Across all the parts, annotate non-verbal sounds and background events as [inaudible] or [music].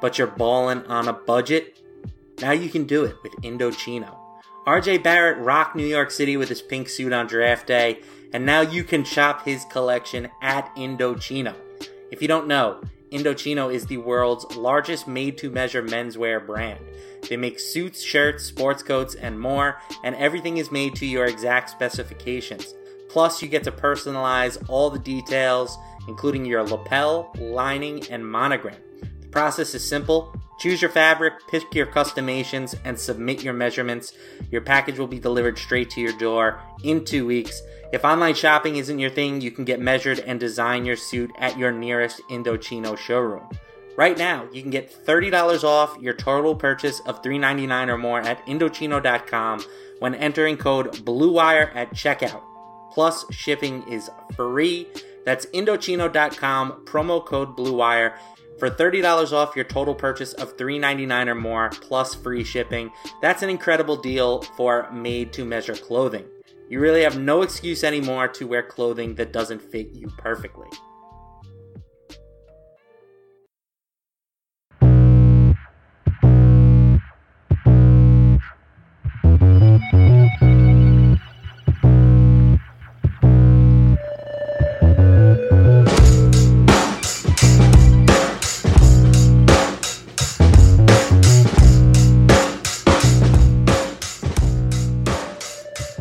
but you're balling on a budget? Now you can do it with Indochino. RJ Barrett rocked New York City with his pink suit on draft day, and now you can shop his collection at Indochino. If you don't know, Indochino is the world's largest made to measure menswear brand. They make suits, shirts, sports coats, and more, and everything is made to your exact specifications. Plus, you get to personalize all the details including your lapel, lining, and monogram. Process is simple. Choose your fabric, pick your customations, and submit your measurements. Your package will be delivered straight to your door in two weeks. If online shopping isn't your thing, you can get measured and design your suit at your nearest Indochino showroom. Right now, you can get $30 off your total purchase of $3.99 or more at Indochino.com when entering code BLUEWIRE at checkout. Plus, shipping is free. That's Indochino.com, promo code BLUEWIRE for $30 off your total purchase of $3.99 or more, plus free shipping. That's an incredible deal for made to measure clothing. You really have no excuse anymore to wear clothing that doesn't fit you perfectly.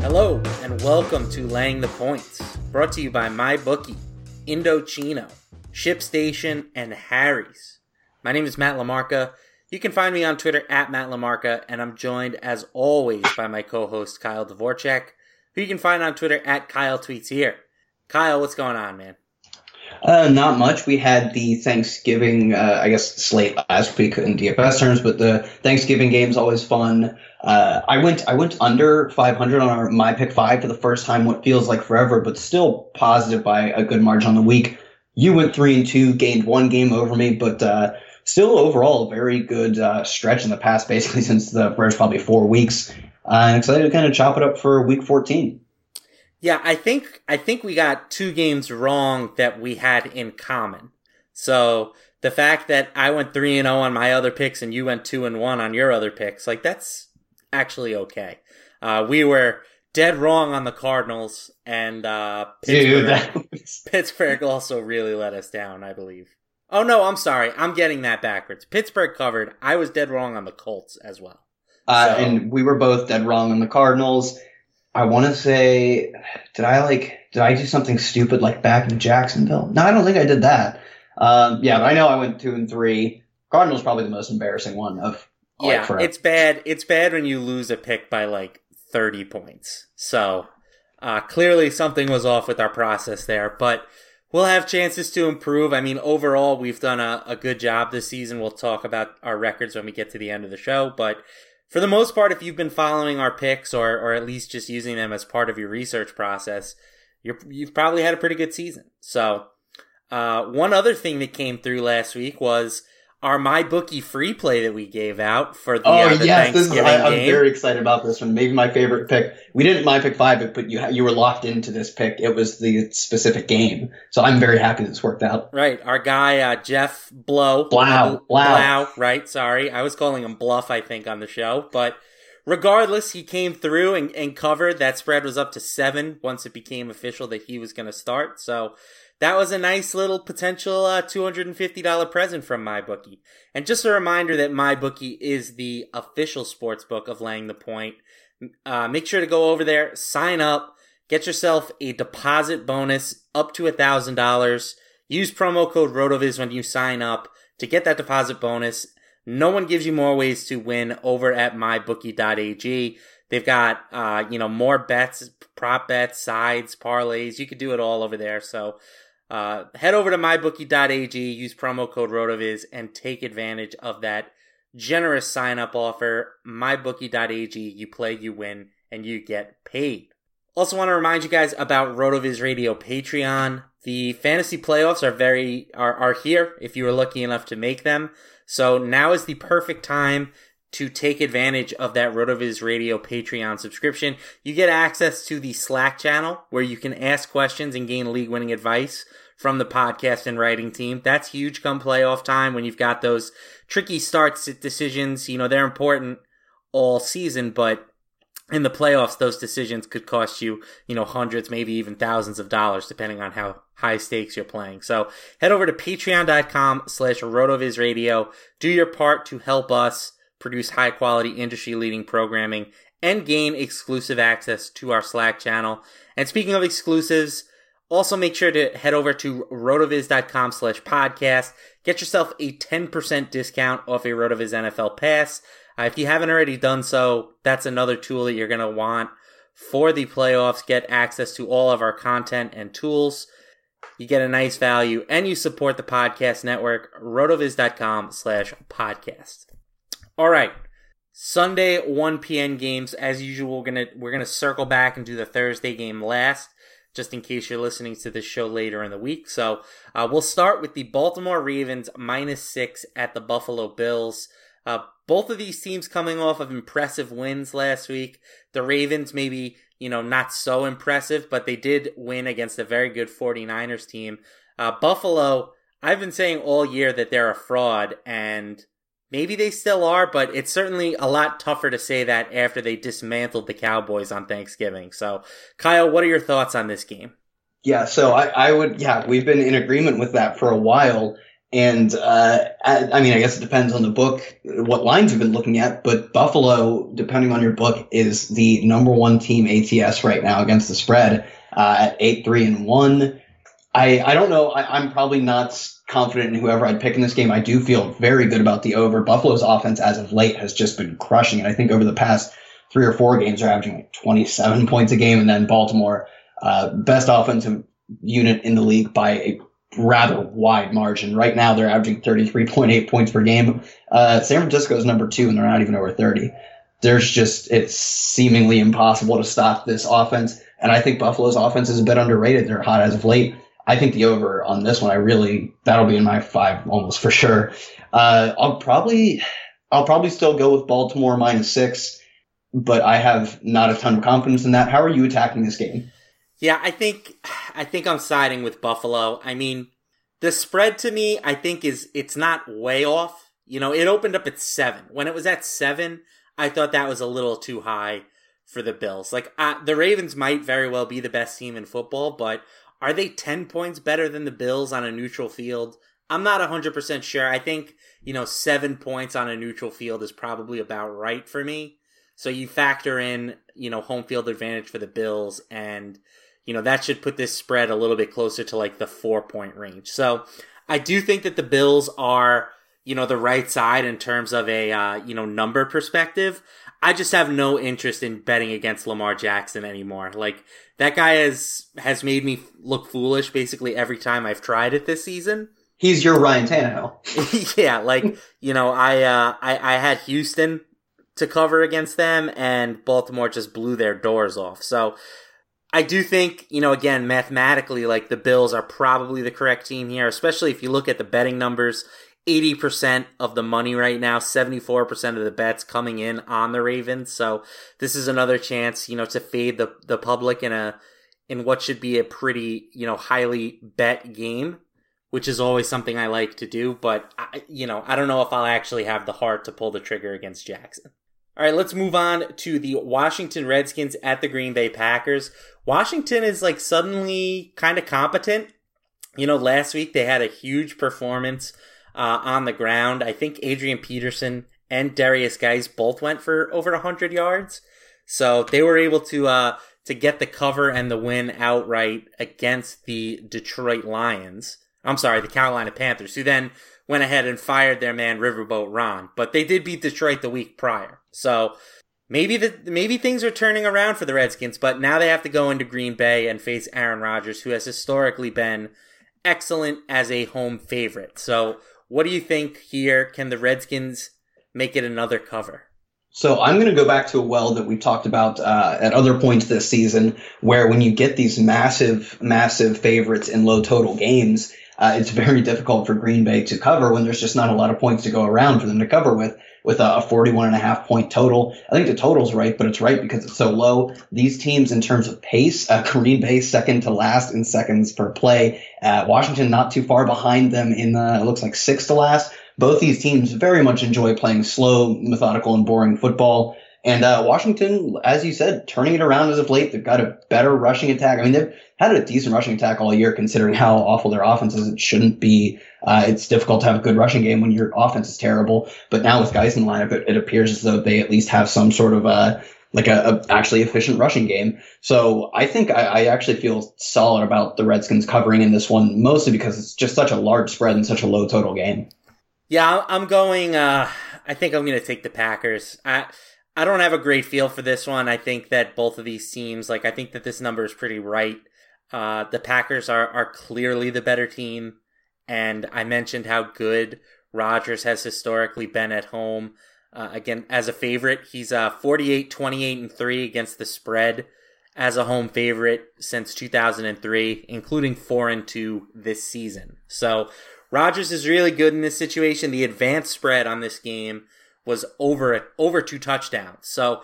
Hello, and welcome to Laying the Points, brought to you by MyBookie, Indochino, ShipStation, and Harry's. My name is Matt LaMarca. You can find me on Twitter at Matt LaMarca, and I'm joined, as always, by my co-host Kyle Dvorchak, who you can find on Twitter at Kyle Tweets Here. Kyle, what's going on, man? Uh, not much. We had the Thanksgiving, uh, I guess, slate last week in DFS terms, but the Thanksgiving game's always fun. Uh, I went, I went under 500 on our my pick five for the first time. What feels like forever, but still positive by a good margin on the week. You went three and two, gained one game over me, but uh, still overall a very good uh, stretch in the past, basically [laughs] since the first probably four weeks. Uh, I'm excited to kind of chop it up for week 14. Yeah, I think I think we got two games wrong that we had in common. So the fact that I went three and zero on my other picks and you went two and one on your other picks, like that's actually okay. Uh, we were dead wrong on the Cardinals, and uh, Pittsburgh, Dude, [laughs] was... Pittsburgh also really let us down, I believe. Oh no, I'm sorry, I'm getting that backwards. Pittsburgh covered. I was dead wrong on the Colts as well. Uh, So- and we were both dead wrong on the Cardinals. I want to say, did I like, did I do something stupid like back in Jacksonville? No, I don't think I did that. Um, yeah, but I know I went two and three. Cardinals probably the most embarrassing one of yeah, forever. it's bad. It's bad when you lose a pick by like 30 points. So uh, clearly something was off with our process there. But we'll have chances to improve. I mean, overall, we've done a, a good job this season. We'll talk about our records when we get to the end of the show, but for the most part, if you've been following our picks or, or at least just using them as part of your research process, you're, you've probably had a pretty good season. So, uh, one other thing that came through last week was our my bookie free play that we gave out for the, oh uh, the yes, this is, Thanksgiving I, I'm very excited about this one. Maybe my favorite pick. We didn't my pick five, but you you were locked into this pick. It was the specific game, so I'm very happy this worked out. Right, our guy uh, Jeff Blow, Blow. Blau. Right, sorry, I was calling him Bluff. I think on the show, but regardless, he came through and, and covered. That spread was up to seven once it became official that he was going to start. So that was a nice little potential uh, $250 present from MyBookie. And just a reminder that MyBookie is the official sports book of Laying the Point. Uh, make sure to go over there, sign up, get yourself a deposit bonus up to $1,000. Use promo code ROTOVIZ when you sign up to get that deposit bonus. No one gives you more ways to win over at mybookie.ag. They've got, uh, you know, more bets, prop bets, sides, parlays. You could do it all over there. So, uh, head over to mybookie.ag, use promo code ROTOVIZ, and take advantage of that generous sign up offer. Mybookie.ag, you play, you win, and you get paid. Also, want to remind you guys about RotoViz Radio Patreon. The fantasy playoffs are very are, are here if you were lucky enough to make them. So now is the perfect time to take advantage of that RotoViz Radio Patreon subscription. You get access to the Slack channel where you can ask questions and gain league winning advice from the podcast and writing team. That's huge come playoff time when you've got those tricky starts decisions. You know, they're important all season, but in the playoffs, those decisions could cost you, you know, hundreds, maybe even thousands of dollars, depending on how high stakes you're playing. So head over to patreon.com slash rotovizradio. Do your part to help us produce high quality industry leading programming and gain exclusive access to our Slack channel. And speaking of exclusives, also make sure to head over to rotoviz.com slash podcast. Get yourself a 10% discount off a Rotoviz NFL pass. Uh, if you haven't already done so, that's another tool that you're going to want for the playoffs. Get access to all of our content and tools. You get a nice value and you support the podcast network, rotoviz.com slash podcast. All right. Sunday 1 p.m. games as usual. We're gonna we're gonna circle back and do the Thursday game last, just in case you're listening to this show later in the week. So uh, we'll start with the Baltimore Ravens minus six at the Buffalo Bills. Uh, both of these teams coming off of impressive wins last week. The Ravens maybe you know not so impressive, but they did win against a very good 49ers team. Uh, Buffalo, I've been saying all year that they're a fraud and Maybe they still are, but it's certainly a lot tougher to say that after they dismantled the Cowboys on Thanksgiving. So, Kyle, what are your thoughts on this game? Yeah, so I, I would, yeah, we've been in agreement with that for a while. And uh, I, mean, I guess it depends on the book, what lines you've been looking at. But Buffalo, depending on your book, is the number one team ATS right now against the spread uh, at eight three and one. I I don't know. I, I'm probably not confident in whoever I'd pick in this game. I do feel very good about the over. Buffalo's offense as of late has just been crushing it. I think over the past three or four games they're averaging like 27 points a game, and then Baltimore, uh, best offensive unit in the league by a rather wide margin. Right now, they're averaging 33.8 points per game. Uh, San Francisco is number two, and they're not even over 30. There's just it's seemingly impossible to stop this offense, and I think Buffalo's offense is a bit underrated. They're hot as of late. I think the over on this one, I really that'll be in my five almost for sure. Uh, I'll probably I'll probably still go with Baltimore minus six, but I have not a ton of confidence in that. How are you attacking this game? Yeah, I think I think I'm siding with Buffalo. I mean, the spread to me, I think is it's not way off. You know, it opened up at seven. When it was at seven, I thought that was a little too high for the Bills. Like uh, the Ravens might very well be the best team in football, but are they 10 points better than the Bills on a neutral field? I'm not 100% sure. I think, you know, seven points on a neutral field is probably about right for me. So you factor in, you know, home field advantage for the Bills, and, you know, that should put this spread a little bit closer to like the four point range. So I do think that the Bills are, you know, the right side in terms of a, uh, you know, number perspective. I just have no interest in betting against Lamar Jackson anymore. Like that guy has has made me look foolish basically every time I've tried it this season. He's your Ryan Tannehill. [laughs] yeah, like you know, I uh, I I had Houston to cover against them, and Baltimore just blew their doors off. So I do think, you know, again, mathematically, like the Bills are probably the correct team here, especially if you look at the betting numbers. 80% of the money right now, 74% of the bets coming in on the Ravens. So this is another chance, you know, to fade the, the public in a, in what should be a pretty, you know, highly bet game, which is always something I like to do. But, I, you know, I don't know if I'll actually have the heart to pull the trigger against Jackson. All right, let's move on to the Washington Redskins at the Green Bay Packers. Washington is like suddenly kind of competent. You know, last week they had a huge performance uh, on the ground. I think Adrian Peterson and Derrius Guice both went for over 100 yards. So they were able to uh, to get the cover and the win outright against the Detroit Lions. I'm sorry, the Carolina Panthers, who then went ahead and fired their man Riverboat Ron. But they did beat Detroit the week prior. So maybe the maybe things are turning around for the Redskins, but now they have to go into Green Bay and face Aaron Rodgers, who has historically been excellent as a home favorite. So what do you think here? Can the Redskins make it another cover? So I'm going to go back to a well that we've talked about uh, at other points this season, where when you get these massive, massive favorites in low total games, uh, it's very difficult for Green Bay to cover when there's just not a lot of points to go around for them to cover with with a 41 and a half point total. I think the total's right, but it's right because it's so low. These teams, in terms of pace, uh, [laughs] Green Bay second to last in seconds per play. Uh, Washington not too far behind them in the, it looks like sixth to last. Both these teams very much enjoy playing slow, methodical, and boring football. And uh, Washington, as you said, turning it around as of late. They've got a better rushing attack. I mean, they've had a decent rushing attack all year, considering how awful their offense is. It shouldn't be. Uh, it's difficult to have a good rushing game when your offense is terrible. But now with guys in the lineup, it, it appears as though they at least have some sort of a like a, a actually efficient rushing game. So I think I, I, actually feel solid about the Redskins covering in this one, mostly because it's just such a large spread and such a low total game. Yeah, I'm going. Uh, I think I'm going to take the Packers. I I don't have a great feel for this one. I think that both of these teams, like I think that this number is pretty right. Uh, the Packers are are clearly the better team, and I mentioned how good Rodgers has historically been at home. Uh, again, as a favorite, he's uh, 48, 28, and 3 against the spread as a home favorite since 2003, including 4 and 2 this season. So Rodgers is really good in this situation. The advanced spread on this game was over over two touchdowns. So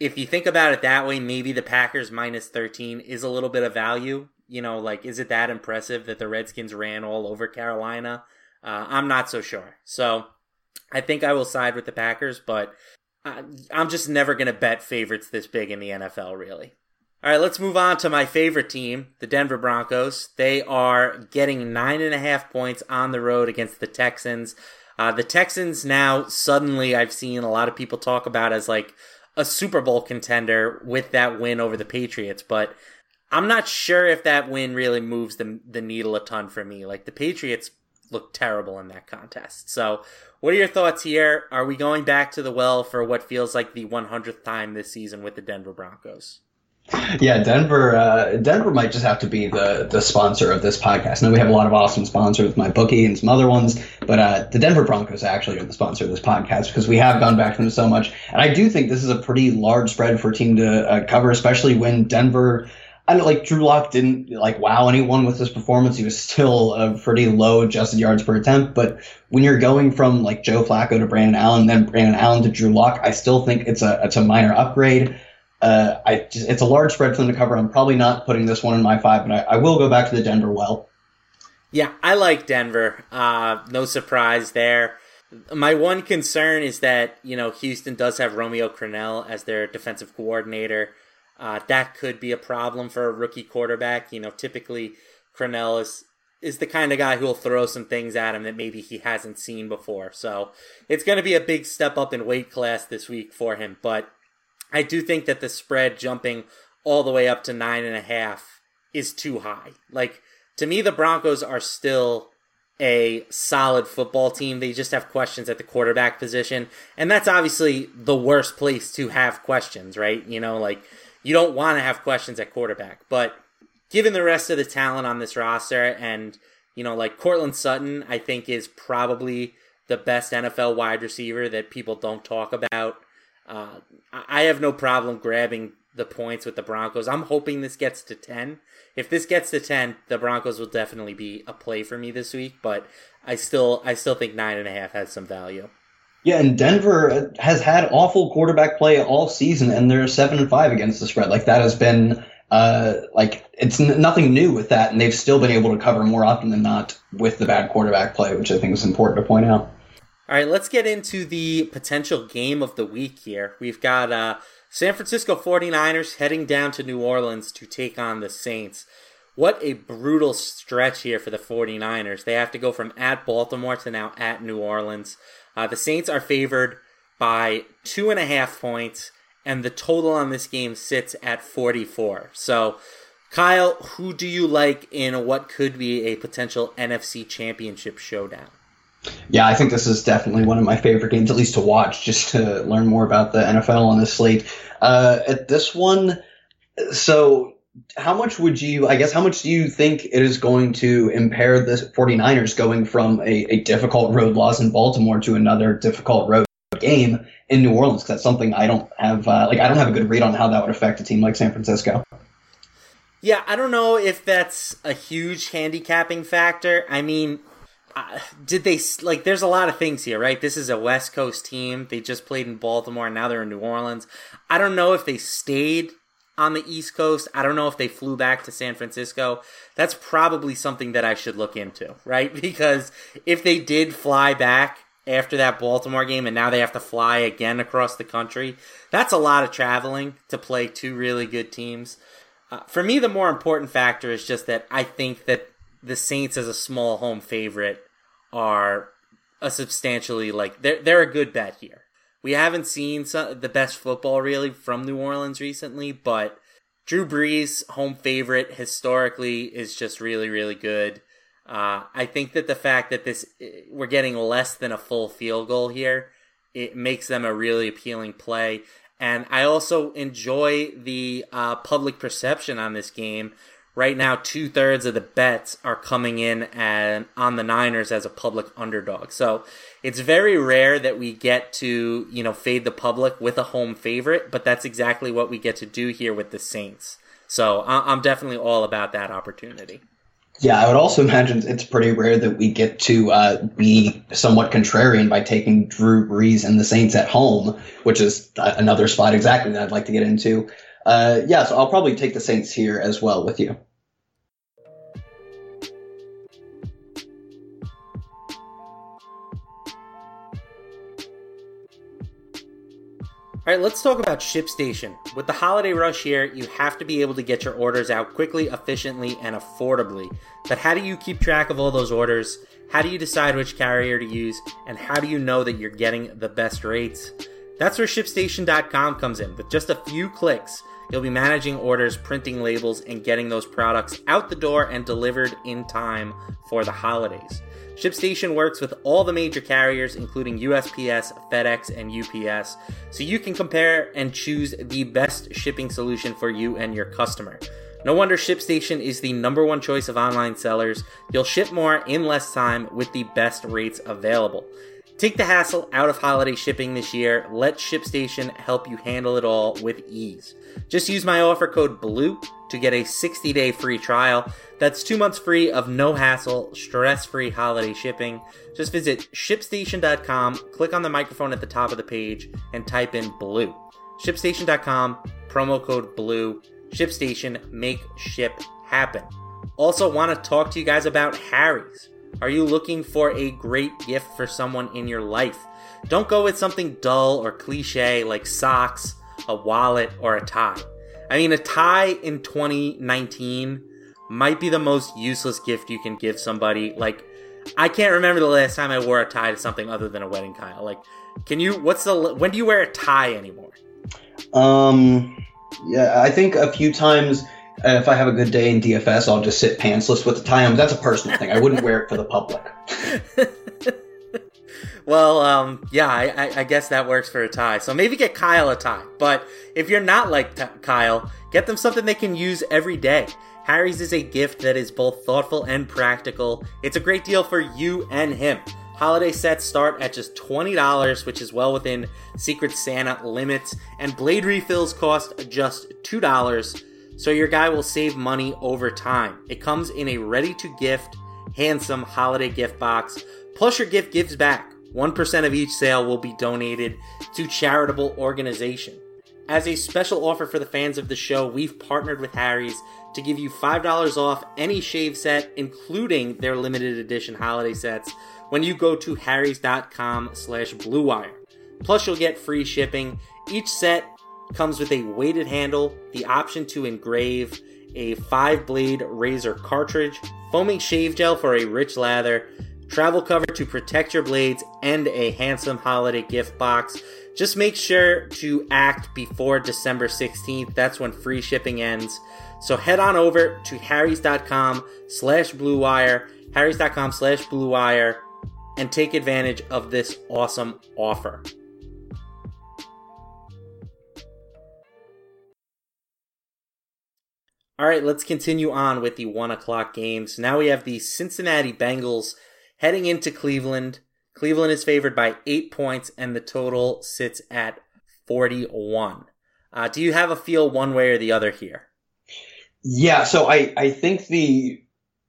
if you think about it that way, maybe the Packers minus 13 is a little bit of value. You know, like, is it that impressive that the Redskins ran all over Carolina? Uh, I'm not so sure. So I think I will side with the Packers, but I'm just never going to bet favorites this big in the NFL, really. All right, let's move on to my favorite team, the Denver Broncos. They are getting nine and a half points on the road against the Texans. Uh, the Texans now suddenly I've seen a lot of people talk about as like a Super Bowl contender with that win over the Patriots, but I'm not sure if that win really moves the the needle a ton for me. Like the Patriots look terrible in that contest. So, what are your thoughts here? Are we going back to the well for what feels like the 100th time this season with the Denver Broncos? Yeah, Denver. Uh, Denver might just have to be the the sponsor of this podcast. Now we have a lot of awesome sponsors, my bookie and some other ones, but uh, the Denver Broncos actually are the sponsor of this podcast because we have gone back to them so much, and I do think this is a pretty large spread for a team to uh, cover, especially when Denver. I know, like Drew Lock didn't like wow anyone with his performance. He was still a pretty low adjusted yards per attempt. But when you're going from like Joe Flacco to Brandon Allen, then Brandon Allen to Drew Lock, I still think it's a it's a minor upgrade. Uh, I just, it's a large spread for them to cover. I'm probably not putting this one in my five, but I, I will go back to the Denver well. Yeah, I like Denver. Uh, no surprise there. My one concern is that you know Houston does have Romeo Crennel as their defensive coordinator. Uh, that could be a problem for a rookie quarterback. You know, typically Crennel is is the kind of guy who will throw some things at him that maybe he hasn't seen before. So it's going to be a big step up in weight class this week for him. But I do think that the spread jumping all the way up to nine and a half is too high. Like to me, the Broncos are still a solid football team. They just have questions at the quarterback position. And that's obviously the worst place to have questions, right? You know, like you don't want to have questions at quarterback. But given the rest of the talent on this roster and, you know, like Courtland Sutton, I think is probably the best NFL wide receiver that people don't talk about. Uh, I have no problem grabbing the points with the Broncos. I'm hoping this gets to 10. If this gets to 10, the Broncos will definitely be a play for me this week, but I still I still think nine and a half has some value. Yeah, and Denver has had awful quarterback play all season, and they're seven and five against the spread. Like that has been uh, like it's n- nothing new with that, and they've still been able to cover more often than not with the bad quarterback play, which I think is important to point out. All right, let's get into the potential game of the week here. We've got uh, San Francisco 49ers heading down to New Orleans to take on the Saints. What a brutal stretch here for the 49ers. They have to go from at Baltimore to now at New Orleans. Uh, the Saints are favored by two and a half points, and the total on this game sits at 44. So, Kyle, who do you like in what could be a potential NFC championship showdown? Yeah, I think this is definitely one of my favorite games, at least to watch, just to learn more about the NFL on this slate. Uh, at this one, so how much would you, I guess, how much do you think it is going to impair the 49ers going from a, a difficult road loss in Baltimore to another difficult road game in New Orleans? Because that's something I don't have, uh, like, I don't have a good read on how that would affect a team like San Francisco. Yeah, I don't know if that's a huge handicapping factor. I mean, uh, did they like? There's a lot of things here, right? This is a West Coast team. They just played in Baltimore, and now they're in New Orleans. I don't know if they stayed on the East Coast. I don't know if they flew back to San Francisco. That's probably something that I should look into, right? [laughs] Because if they did fly back after that Baltimore game and now they have to fly again across the country, that's a lot of traveling to play two really good teams. Uh, for me, the more important factor is just that I think that the Saints as a small home favorite are a substantially like they're they're a good bet here. We haven't seen some, the best football really from New Orleans recently, but Drew Brees, home favorite historically, is just really really good. Uh, I think that the fact that this we're getting less than a full field goal here, it makes them a really appealing play. And I also enjoy the uh, public perception on this game Right now, two thirds of the bets are coming in and on the Niners as a public underdog. So it's very rare that we get to, you know, fade the public with a home favorite, but that's exactly what we get to do here with the Saints. So I'm definitely all about that opportunity. Yeah, I would also imagine it's pretty rare that we get to uh, be somewhat contrarian by taking Drew Brees and the Saints at home, which is another spot exactly that I'd like to get into. Uh, yeah, so I'll probably take the Saints here as well with you. All right, let's talk about ShipStation. With the holiday rush here, you have to be able to get your orders out quickly, efficiently, and affordably. But how do you keep track of all those orders? How do you decide which carrier to use? And how do you know that you're getting the best rates? That's where ShipStation.com comes in. With just a few clicks, You'll be managing orders, printing labels, and getting those products out the door and delivered in time for the holidays. ShipStation works with all the major carriers, including USPS, FedEx, and UPS, so you can compare and choose the best shipping solution for you and your customer. No wonder ShipStation is the number one choice of online sellers. You'll ship more in less time with the best rates available. Take the hassle out of holiday shipping this year. Let ShipStation help you handle it all with ease. Just use my offer code BLUE to get a 60 day free trial. That's two months free of no hassle, stress free holiday shipping. Just visit shipstation.com, click on the microphone at the top of the page, and type in BLUE. ShipStation.com, promo code BLUE. ShipStation, make ship happen. Also, want to talk to you guys about Harry's. Are you looking for a great gift for someone in your life? Don't go with something dull or cliche like socks, a wallet, or a tie. I mean, a tie in 2019 might be the most useless gift you can give somebody. Like, I can't remember the last time I wore a tie to something other than a wedding, Kyle. Like, can you, what's the, when do you wear a tie anymore? Um, yeah, I think a few times uh, if I have a good day in DFS, I'll just sit pantsless with the tie on. That's a personal thing. I wouldn't wear it for the public. [laughs] well, um, yeah, I, I, guess that works for a tie. So maybe get Kyle a tie. But if you're not like t- Kyle, get them something they can use every day. Harry's is a gift that is both thoughtful and practical. It's a great deal for you and him. Holiday sets start at just $20, which is well within Secret Santa limits, and blade refills cost just $2, so your guy will save money over time. It comes in a ready to gift, handsome holiday gift box, plus your gift gives back. 1% of each sale will be donated to charitable organization. As a special offer for the fans of the show, we've partnered with Harry's to give you $5 off any shave set, including their limited edition holiday sets, when you go to harrys.com slash bluewire. Plus, you'll get free shipping. Each set comes with a weighted handle, the option to engrave, a five blade razor cartridge, foaming shave gel for a rich lather, travel cover to protect your blades, and a handsome holiday gift box. Just make sure to act before December 16th. That's when free shipping ends. So head on over to harrys.com slash bluewire, harrys.com slash bluewire, and take advantage of this awesome offer. All right, let's continue on with the one o'clock games. Now we have the Cincinnati Bengals heading into Cleveland. Cleveland is favored by eight points, and the total sits at 41. Uh, do you have a feel one way or the other here? Yeah, so I, I think the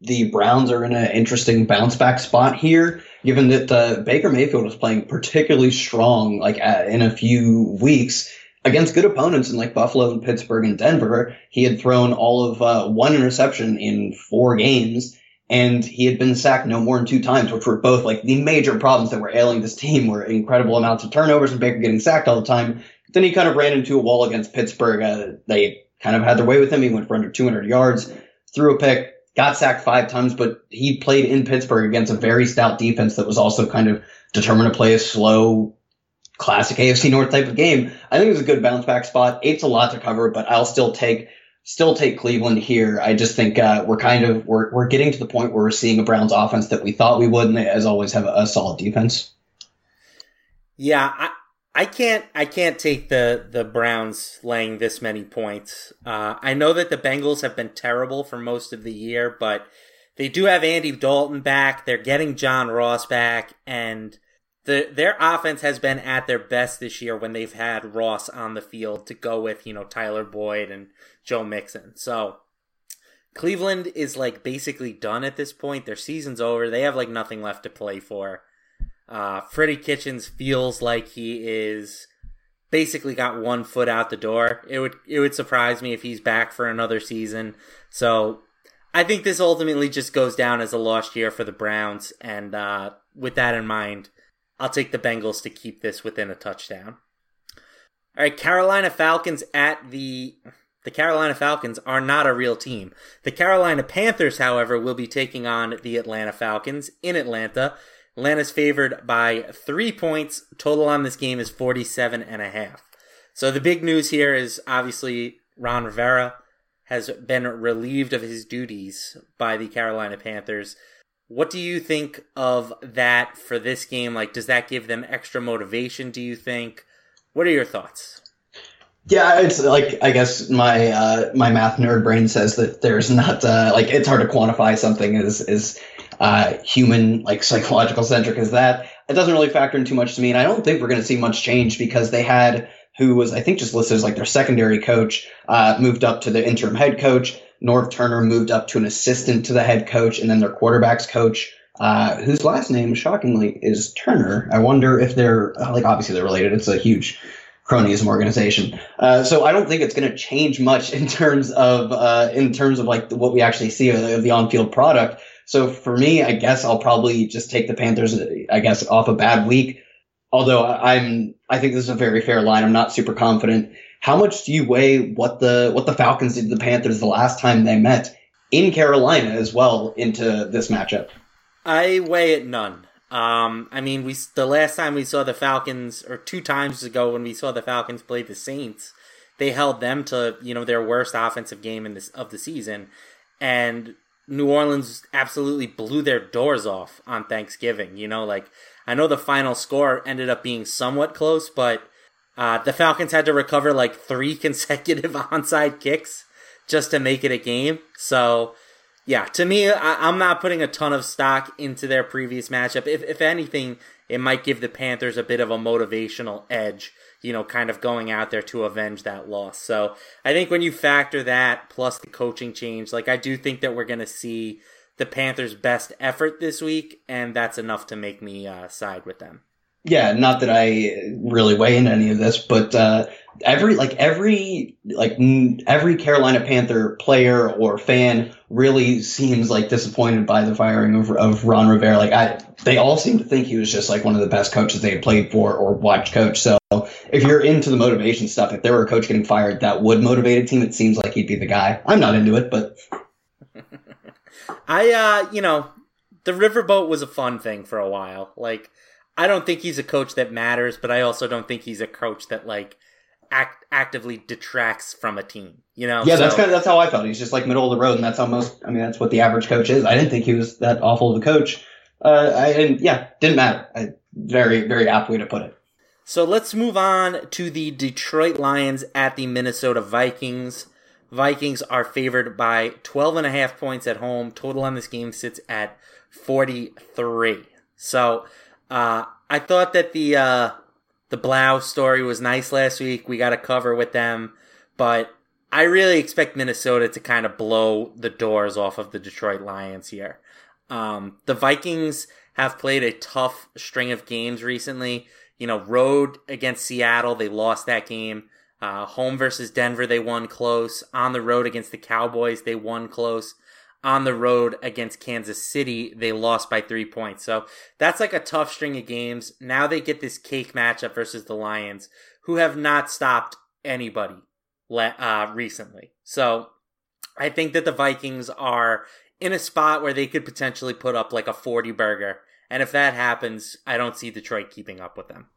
the Browns are in an interesting bounce back spot here, given that uh, Baker Mayfield was playing particularly strong, like uh, in a few weeks against good opponents in like Buffalo and Pittsburgh and Denver. He had thrown all of uh, one interception in four games, and he had been sacked no more than two times, which were both like the major problems that were ailing this team were incredible amounts of turnovers and Baker getting sacked all the time. Then he kind of ran into a wall against Pittsburgh. Uh, they kind of had their way with him. He went for under 200 yards, threw a pick, got sacked five times, but he played in Pittsburgh against a very stout defense that was also kind of determined to play a slow, classic AFC North type of game. I think it's a good bounce back spot. Eight's a lot to cover, but I'll still take still take Cleveland here. I just think uh, we're kind of we're we're getting to the point where we're seeing a Browns offense that we thought we would, and they, as always, have a, a solid defense. Yeah, I, I can't I can't take the the Browns laying this many points. Uh, I know that the Bengals have been terrible for most of the year, but they do have Andy Dalton back. They're getting John Ross back, and the their offense has been at their best this year when they've had Ross on the field to go with you know Tyler Boyd and Joe Mixon. So Cleveland is like basically done at this point. Their season's over. They have like nothing left to play for. Uh, Freddie Kitchens feels like he is basically got one foot out the door. It would it would surprise me if he's back for another season. So I think this ultimately just goes down as a lost year for the Browns. And uh, with that in mind, I'll take the Bengals to keep this within a touchdown. All right, Carolina Falcons at the the Carolina Falcons are not a real team. The Carolina Panthers, however, will be taking on the Atlanta Falcons in Atlanta. Atlanta's favored by three points. Total on this game is 47 and a half. So the big news here is obviously Ron Rivera has been relieved of his duties by the Carolina Panthers. What do you think of that for this game? Like, does that give them extra motivation, do you think? What are your thoughts? Yeah, it's like I guess my uh, my math nerd brain says that there's not uh, like it's hard to quantify something as as uh, human like psychological centric as that. It doesn't really factor in too much to me, and I don't think we're going to see much change because they had who was I think just listed as like their secondary coach uh, moved up to the interim head coach. Norv Turner moved up to an assistant to the head coach, and then their quarterbacks coach. Uh, whose last name, shockingly, is Turner. I wonder if they're like obviously they're related. It's a huge cronyism organization. Uh, so I don't think it's going to change much in terms of uh, in terms of like what we actually see of, of the on-field product. So for me, I guess I'll probably just take the Panthers. I guess off a bad week. Although I'm, I think this is a very fair line. I'm not super confident. How much do you weigh what the what the Falcons did to the Panthers the last time they met in Carolina as well into this matchup? I weigh it none. Um, I mean, we the last time we saw the Falcons, or two times ago when we saw the Falcons play the Saints, they held them to you know their worst offensive game in this of the season, and New Orleans absolutely blew their doors off on Thanksgiving. You know, like I know the final score ended up being somewhat close, but uh, the Falcons had to recover like three [laughs] consecutive [laughs] onside kicks just to make it a game. So, yeah, to me, I, am not putting a ton of stock into their previous matchup. If, if anything, it might give the Panthers a bit of a motivational edge, you know, kind of going out there to avenge that loss. So I think when you factor that plus the coaching change, like I do think that we're going to see the Panthers' best effort this week, and that's enough to make me uh, side with them. Yeah, not that I really weigh in any of this, but uh, every like every like every Carolina Panther player or fan really seems like disappointed by the firing of, of Ron Rivera. Like I, they all seem to think he was just like one of the best coaches they had played for or watched coach. So if you're into the motivation stuff, if there were a coach getting fired that would motivate a team, it seems like he'd be the guy. I'm not into it, but [laughs] I, uh, you know, the riverboat was a fun thing for a while. Like I don't think he's a coach that matters, but I also don't think he's a coach that like act actively detracts from a team. You know? Yeah, so, that's kind of that's how I felt. He's just like middle of the road, and that's almost. I mean, that's what the average coach is. I didn't think he was that awful of a coach. Uh, I and yeah, didn't matter. I, very very apt way to put it. So let's move on to the Detroit Lions at the Minnesota Vikings. Vikings are favored by 12 and a half points at home. Total on this game sits at 43. So uh, I thought that the uh, the Blough story was nice last week. We got a cover with them, but I really expect Minnesota to kind of blow the doors off of the Detroit Lions here. Um, the Vikings have played a tough string of games recently. You know, road against Seattle, they lost that game. Uh, home versus Denver, they won close. On the road against the Cowboys, they won close on the road against Kansas City, they lost by three points. So that's like a tough string of games. Now they get this cake matchup versus the Lions, who have not stopped anybody uh, recently. So I think that the Vikings are in a spot where they could potentially put up like a 40 burger. And if that happens, I don't see Detroit keeping up with them.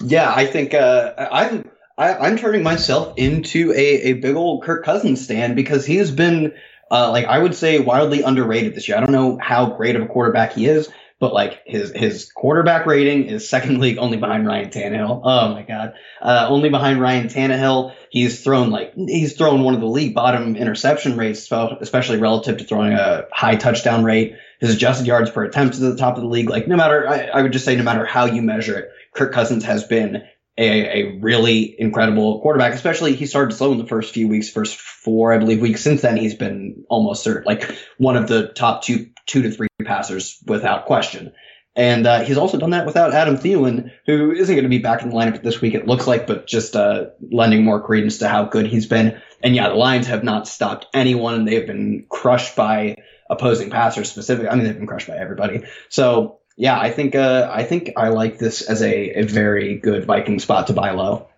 Yeah, I think uh, I'm I, am i am turning myself into a, a big old Kirk Cousins stand because he has been uh, like I would say wildly underrated this year. I don't know how great of a quarterback he is, but like his his quarterback rating is second [laughs] league only behind Ryan Tannehill. Oh my god, uh, only behind Ryan Tannehill. He's thrown like he's thrown one of the league bottom interception rates, especially relative to throwing a high touchdown rate. His adjusted yards per attempt is at the top of the league. Like no matter, I, I would just say no matter how you measure it, Kirk Cousins has been a, a really incredible quarterback, especially he started slow in the first few weeks, first four, I believe, weeks. Since then, he's been almost certain, like one of the top two, two to three passers without question. And uh, he's also done that without Adam Thielen, who isn't going to be back in the lineup this week, it looks like, but just uh, lending more credence to how good he's been. And yeah, the Lions have not stopped anyone. They've been crushed by opposing passers specifically. I mean, they've been crushed by everybody. So yeah, I think uh, I think I like this as a, a very good Viking spot to buy low.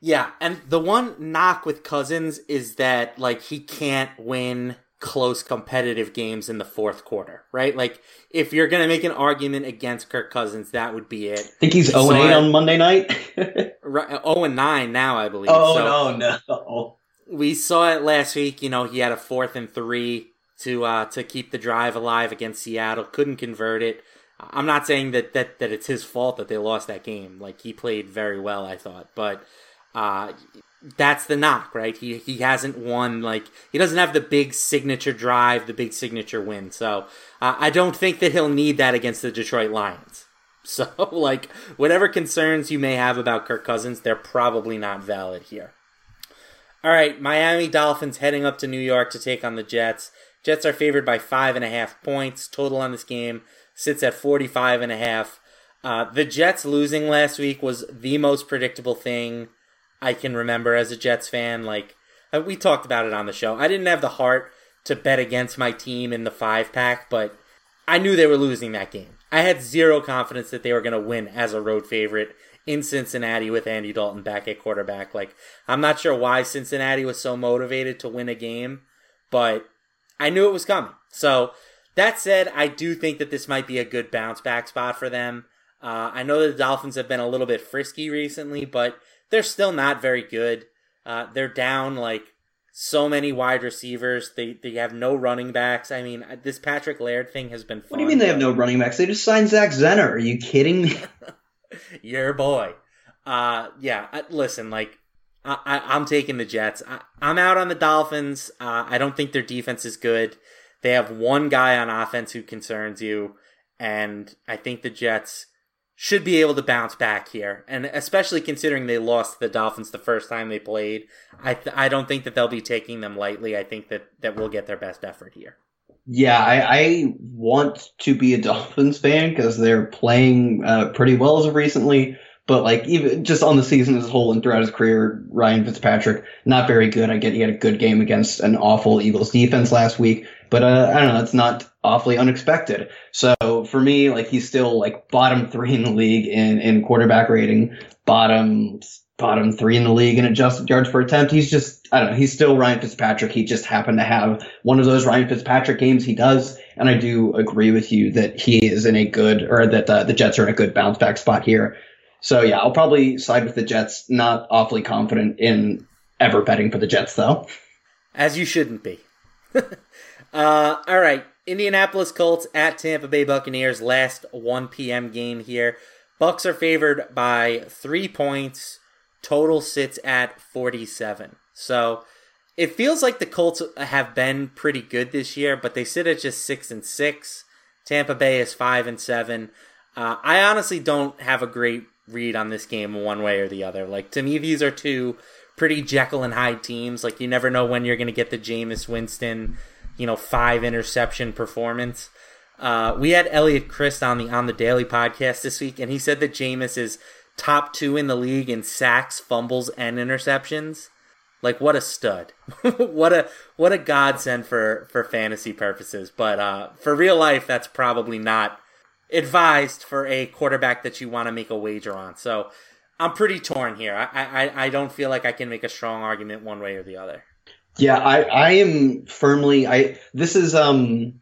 Yeah, and the one knock with Cousins is that like he can't win close competitive games in the fourth quarter, right? Like if you're gonna make an argument against Kirk Cousins, that would be it. I think he's 0 8 on Monday night. [laughs] right, 0 and 9 now, I believe. Oh so no, no. We saw it last week. You know, he had a fourth and three to uh, to keep the drive alive against Seattle. Couldn't convert it. I'm not saying that, that, that it's his fault that they lost that game. Like he played very well, I thought, but uh, that's the knock, right? He he hasn't won like he doesn't have the big signature drive, the big signature win. So uh, I don't think that he'll need that against the Detroit Lions. [laughs] So like whatever concerns you may have about Kirk Cousins, they're probably not valid here. All right, Miami Dolphins heading up to New York to take on the Jets. Jets are favored by five and a half points total on this game sits at 45 and a half. Uh, the Jets losing last week was the most predictable thing I can remember as a Jets fan. Like uh, we talked about it on the show. I didn't have the heart to bet against my team in the five pack, but I knew they were losing that game. I had zero confidence that they were going to win as a road favorite in Cincinnati with Andy Dalton back at quarterback. Like I'm not sure why Cincinnati was so motivated to win a game, but I knew it was coming. So that said, I do think that this might be a good bounce back spot for them. Uh, I know that the Dolphins have been a little bit frisky recently, but they're still not very good. Uh, they're down like so many wide receivers. They they have no running backs. I mean, this Patrick Laird thing has been. Fun, what do you mean they have no running backs? They just signed Zach Zenner. Are you kidding me? [laughs] Your boy. Uh, yeah. Listen, like I, am taking the Jets. I, am out on the Dolphins. Uh, I don't think their defense is good. They have one guy on offense who concerns you, and I think the Jets should be able to bounce back here. And especially considering they lost the Dolphins the first time they played, I th- I don't think that they'll be taking them lightly. I think that that we'll get their best effort here. Yeah, I, I want to be a Dolphins fan because they're playing uh, pretty well as of recently. But like even just on the season as a whole and throughout his career, Ryan Fitzpatrick not very good. I get he had a good game against an awful Eagles defense last week, but uh, I don't know. It's not awfully unexpected. So for me, like he's still like bottom three in the league in in quarterback rating, bottom bottom three in the league in adjusted yards per attempt. He's just I don't know. He's still Ryan Fitzpatrick. He just happened to have one of those Ryan Fitzpatrick games he does. And I do agree with you that he is in a good or that uh, the Jets are in a good bounce back spot here. So yeah, I'll probably side with the Jets. Not awfully confident in ever betting for the Jets though. As you shouldn't be. [laughs] uh, all right, Indianapolis Colts at Tampa Bay Buccaneers. Last 1 p.m. game here. Bucks are favored by three points. Total sits at 47. So it feels like the Colts have been pretty good this year, but they sit at just six and six. Tampa Bay is five and seven. Uh, I honestly don't have a great read on this game one way or the other. Like to me, these are two pretty Jekyll and Hyde teams. Like you never know when you're going to get the Jameis Winston, you know, five interception performance. Uh, we had Elliot Christ on the on the Daily podcast this week, and he said that Jameis is top two in the league in sacks, fumbles, and interceptions. Like what a stud! [laughs] what a what a godsend for for fantasy purposes. But uh, for real life, that's probably not advised for a quarterback that you want to make a wager on. So I'm pretty torn here. I, I, I don't feel like I can make a strong argument one way or the other. Yeah, I, I am firmly I this is um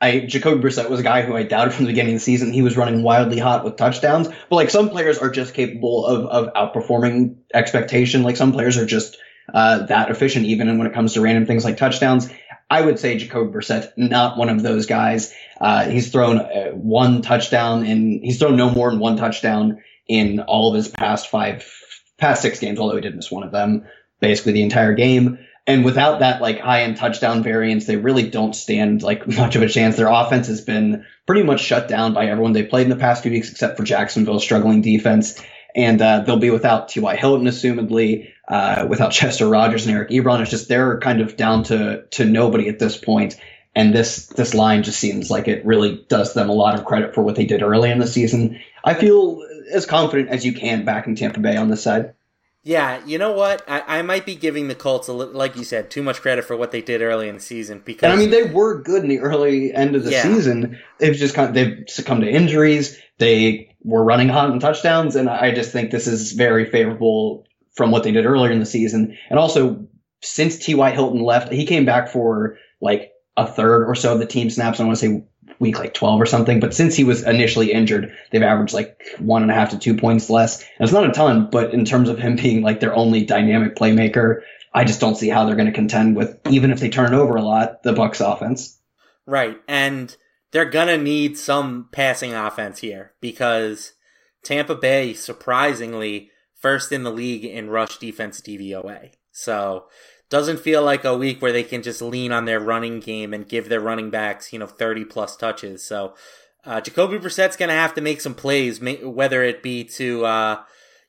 I Jacoby Brissett was a guy who I doubted from the beginning of the season. He was running wildly hot with touchdowns, but like some players are just capable of of outperforming expectation. Like some players are just uh, that efficient, even when it comes to random things like touchdowns. I would say Jacoby Brissett, not one of those guys. Uh, he's thrown uh, one touchdown and he's thrown no more than one touchdown in all of his past five, past six games, although he did miss one of them basically the entire game. And without that like high end touchdown variance, they really don't stand like [laughs] much of a chance. Their offense has been pretty much shut down by everyone they played in the past few weeks, except for Jacksonville's struggling defense. And uh, they'll be without T.Y. Hilton, assumedly, uh, without [laughs] Chester Rogers and Eric Ebron. It's just they're kind of down to to nobody at this point. And this this line just seems like it really does them a lot of credit for what they did early in the season. I feel as confident as you can back in Tampa Bay on this side. Yeah, you know what? I, I might be giving the Colts, a li- like you said, too much credit for what they did early in the season. Because and I mean, they were good in the early end of the yeah. season. They've just kind of, they've succumbed to injuries. They were running hot in touchdowns, and I just think this is very favorable from what they did earlier in the season. And also, since T.Y. Hilton left, he came back for like a third or so of the team snaps. I want to say week like 12 or something. But since he was initially injured, they've averaged like one and a half to two points less. And it's not a ton, but in terms of him [laughs] being like their only dynamic playmaker, I just don't see how they're going to contend with, even if they turn over a lot, the Bucks offense. Right. And they're going to need some passing offense here because Tampa Bay, surprisingly, first in the league in rush defense DVOA. So doesn't feel like a week where they can just lean on their running game and give their running backs, you know, 30 plus touches. So, uh, Jacoby Brissett's going to have to make some plays, whether it be to, uh,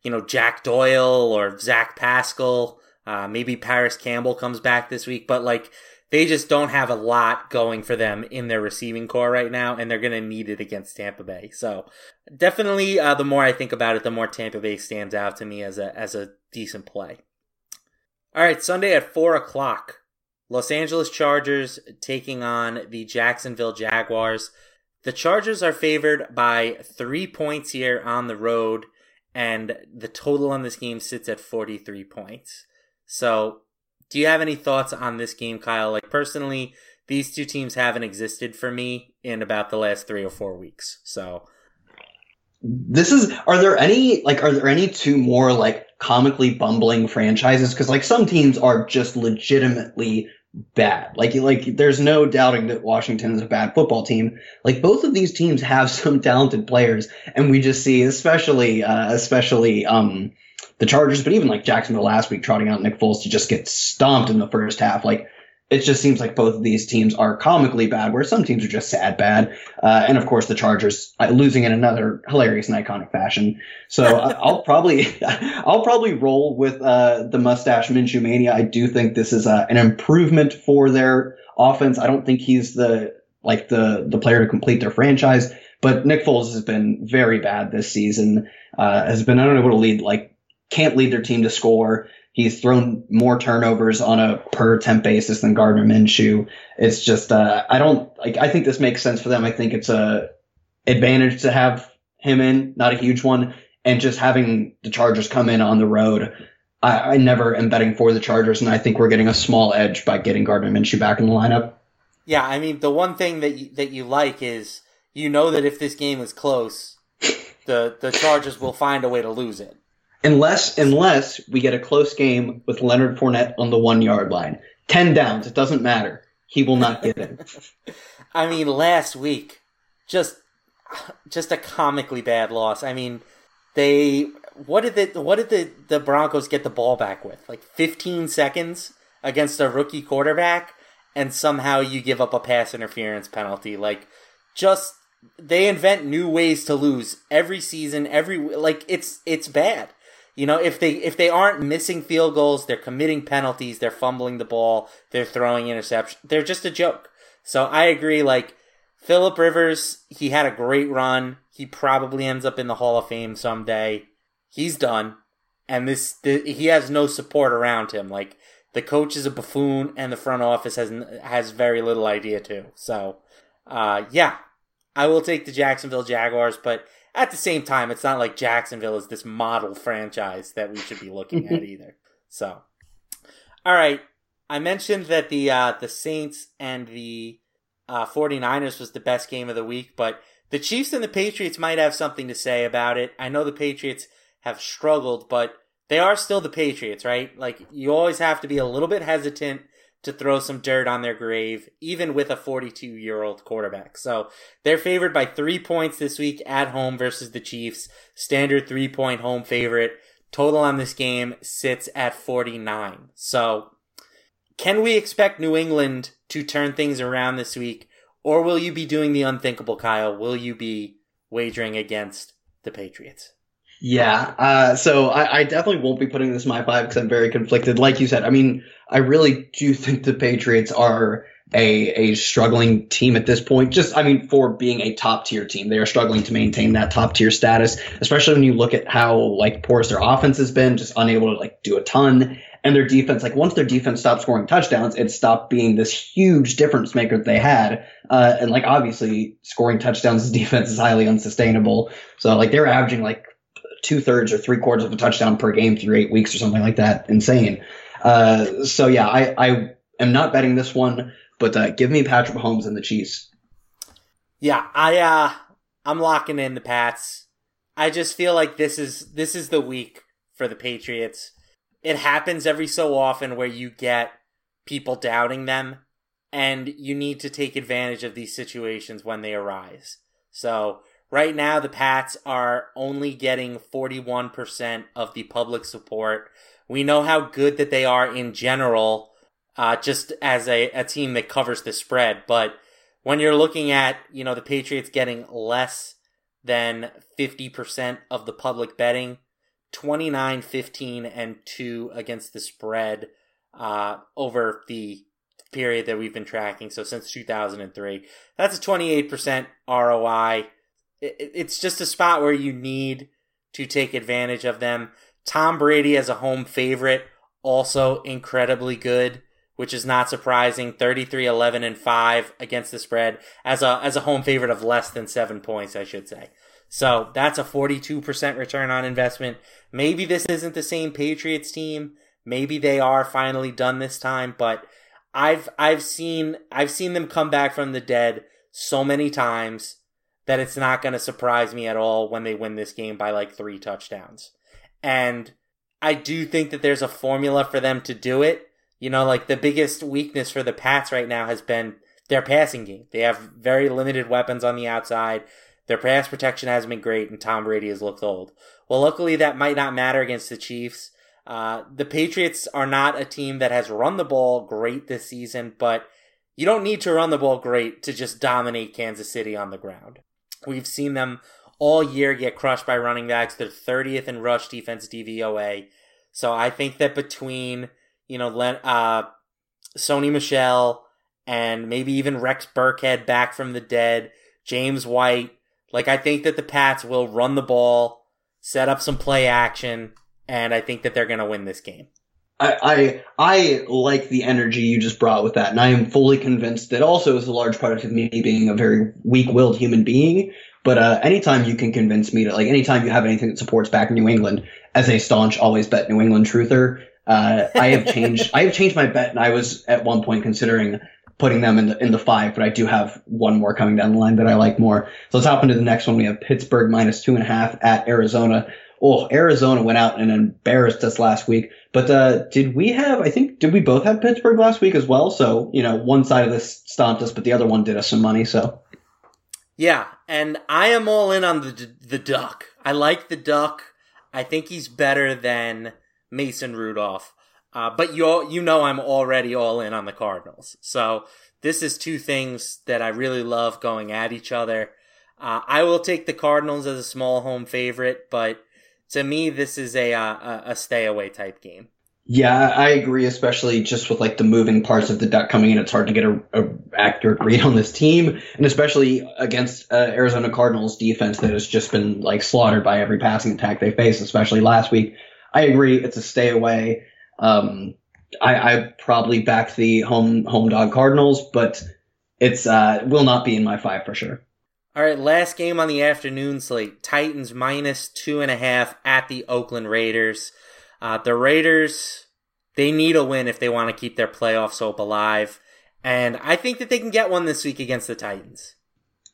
you know, Jack Doyle or Zach Pascal. Uh, maybe Parris Campbell comes back this week, but like, they just don't have a lot going for them in their receiving corps right now, and they're going to need it against Tampa Bay. So, definitely, uh, the more I think about it, the more Tampa Bay stands out to me as a as a decent play. All right, Sunday at 4 o'clock. Los Angeles Chargers taking on the Jacksonville Jaguars. The Chargers are favored by three points here on the road, and the total on this game sits at 43 points. So, do you have any thoughts on this game, Kyle? Like, personally, these two teams haven't existed for me in about the last three or four weeks. So, this is, are there any, like, are there any two more, like, comically bumbling franchises because like some teams are just legitimately bad. Like like there's no doubting that Washington is a bad football team. Like both of these teams have [laughs] some talented players, and we just see especially uh, especially um the Chargers, but even like Jacksonville last week trotting out Nick Foles to just get stomped in the first half. Like it just seems like both of these teams are comically bad, where some teams are just sad bad. Uh, and of course, the Chargers uh, losing in another hilarious and iconic fashion. So uh, [laughs] I'll probably, [laughs] I'll probably roll with uh, the mustache Minshew mania. I do think this is uh, an improvement for their offense. I don't think he's the like the the player to complete their franchise, but Nick Foles has been very bad this season. Uh, has been unable to lead like can't lead their team to score. He's thrown more turnovers on a per attempt basis than Gardner Minshew. It's just uh, I don't like. I think this makes sense for them. I think it's a advantage to have him in, not a huge one, and just having the Chargers come in on the road. I, I never am betting for the Chargers, and I think we're getting a small edge by getting Gardner Minshew back in the lineup. Yeah, I mean the one thing that you, that you like is you know that if this game is close, the the Chargers will find a way to lose it. Unless unless we get a close game with Leonard Fournette on the one yard line. Ten downs, it doesn't matter. He will not get in. [laughs] I mean, last week, just just a comically bad loss. I mean, they what did the what did the, the Broncos get the ball back with? Like 15 seconds against a rookie quarterback, and somehow you give up a pass interference penalty. Like, just they invent new ways to lose every season. Every like it's it's bad. You know, if they if they aren't missing field goals, they're committing penalties, they're fumbling the ball, they're throwing interceptions. They're just a joke. So I agree. Like Philip Rivers, he had a great run. He probably ends up in the Hall of Fame someday. He's done, and this the, he has no support around him. Like the coach is a buffoon, and the front office has has very little idea too. So, uh, yeah, I will take the Jacksonville Jaguars, but at the same time, it's not like Jacksonville is this model franchise that we should be looking at [laughs] either. So, all right, I mentioned that the uh, the Saints and the uh, 49ers was the best game of the week, but the Chiefs and the Patriots might have something to say about it. I know the Patriots have struggled, but they are still the Patriots, right? Like you always have to be a little bit hesitant to throw some dirt on their grave, even with a 42 year old quarterback. So they're favored by three points this week at home versus the Chiefs. Standard three point home favorite. Total on this game sits at 49. So can we expect New England to turn things around this week? Or will you be doing the unthinkable, Kyle? Will you be wagering against the Patriots? Yeah. Uh, so I, I, definitely won't be putting this in my five because I'm very conflicted. Like you said, I mean, I really do think the Patriots are a, a struggling team at this point. Just, I mean, for being a top tier team, they are struggling to maintain that top tier status, especially when you look at how like porous their offense has been, just unable to like do a ton. And their defense, like once their defense stopped scoring touchdowns, it stopped being this huge difference maker that they had. Uh, and like obviously scoring touchdowns as [laughs] defense is highly unsustainable. So like they're averaging like two thirds or three quarters of a touchdown per game through eight weeks or something like that. Insane. Uh, so yeah, I, I am not betting this one, but uh, give me Patrick Mahomes and the Chiefs. Yeah, I uh, I'm locking in the Pats. I just feel like this is this is the week for the Patriots. It happens every so often where you get people doubting them, and you need to take advantage of these situations when they arise. So Right now, the Pats are only getting 41% of the public support. We know how good that they are in general, uh, just as a, a team that covers the spread. But when you're looking at, you know, the Patriots getting less than 50% of the public betting, 29, 15, and 2 against the spread uh, over the period that we've been tracking. So since 2003, that's a 28% ROI it's just a spot where you need to take advantage of them. Tom Brady as a home favorite, also incredibly good, which is not surprising. 33 11 and 5 against the spread as a as a home favorite of less than 7 points, I should say. So, that's a 42% return on investment. Maybe this isn't the same Patriots team. Maybe they are finally done this time, but I've I've seen I've seen them come back from the dead so many times that it's not going to surprise me at all when they win this game by like three touchdowns. And I do think that there's a formula for them to do it. You know, like the biggest weakness for the Pats right now has been their passing game. They have very limited weapons on the outside. Their pass protection hasn't been great, and Tom Brady has looked old. Well, luckily that might not matter against the Chiefs. Uh, the Patriots are not a team that has run the ball great this season, but you don't need to run the ball great to just dominate Kansas City on the ground. We've seen them all year get crushed by running backs. They're 30th in rush defense DVOA. So I think that between, you know, Len uh, Sony Michel and maybe even Rex Burkhead back from the dead, James White, like I think that the Pats will run the ball, set up some play action, and I think that they're going to win this game. I, I I like the energy you just brought with that, and I am fully convinced that also is a large part of me being a very weak-willed human being. But uh, anytime you can convince me to like, anytime you have anything that supports back New England, as a staunch always bet New England truther, uh, I have changed. I have changed my bet, and I was at one point considering putting them in the in the five, but I do have one more coming down the line that I like more. So let's hop into the next one. We have Pittsburgh minus two and a half at Arizona. Oh, Arizona went out and embarrassed us last week. But uh, did we have? I think did we both have Pittsburgh last week as well? So you know, one side of this stomped us, but the other one did us some money. So yeah, and I am all in on the the duck. I like the duck. I think he's better than Mason Rudolph. Uh, but you you know I'm already all in on the Cardinals. So this is two things that I really love going at each other. Uh, I will take the Cardinals as a small home favorite, but to me, this is a uh, a stay away type game. Yeah, I agree, especially just with like the moving parts of the duck coming in. It's hard to get a, a accurate read on this team, and especially against uh, Arizona Cardinals defense that has just been like slaughtered by every passing attack they face, especially last week. I agree, it's a stay away. Um, I, I probably back the home home dog Cardinals, but it's uh, will not be in my five for sure. All right, last game on the afternoon slate: Titans minus two and a half at the Oakland Raiders. Uh, the Raiders they need a win if they want to keep their playoffs hope alive, and I think that they can get one this week against the Titans.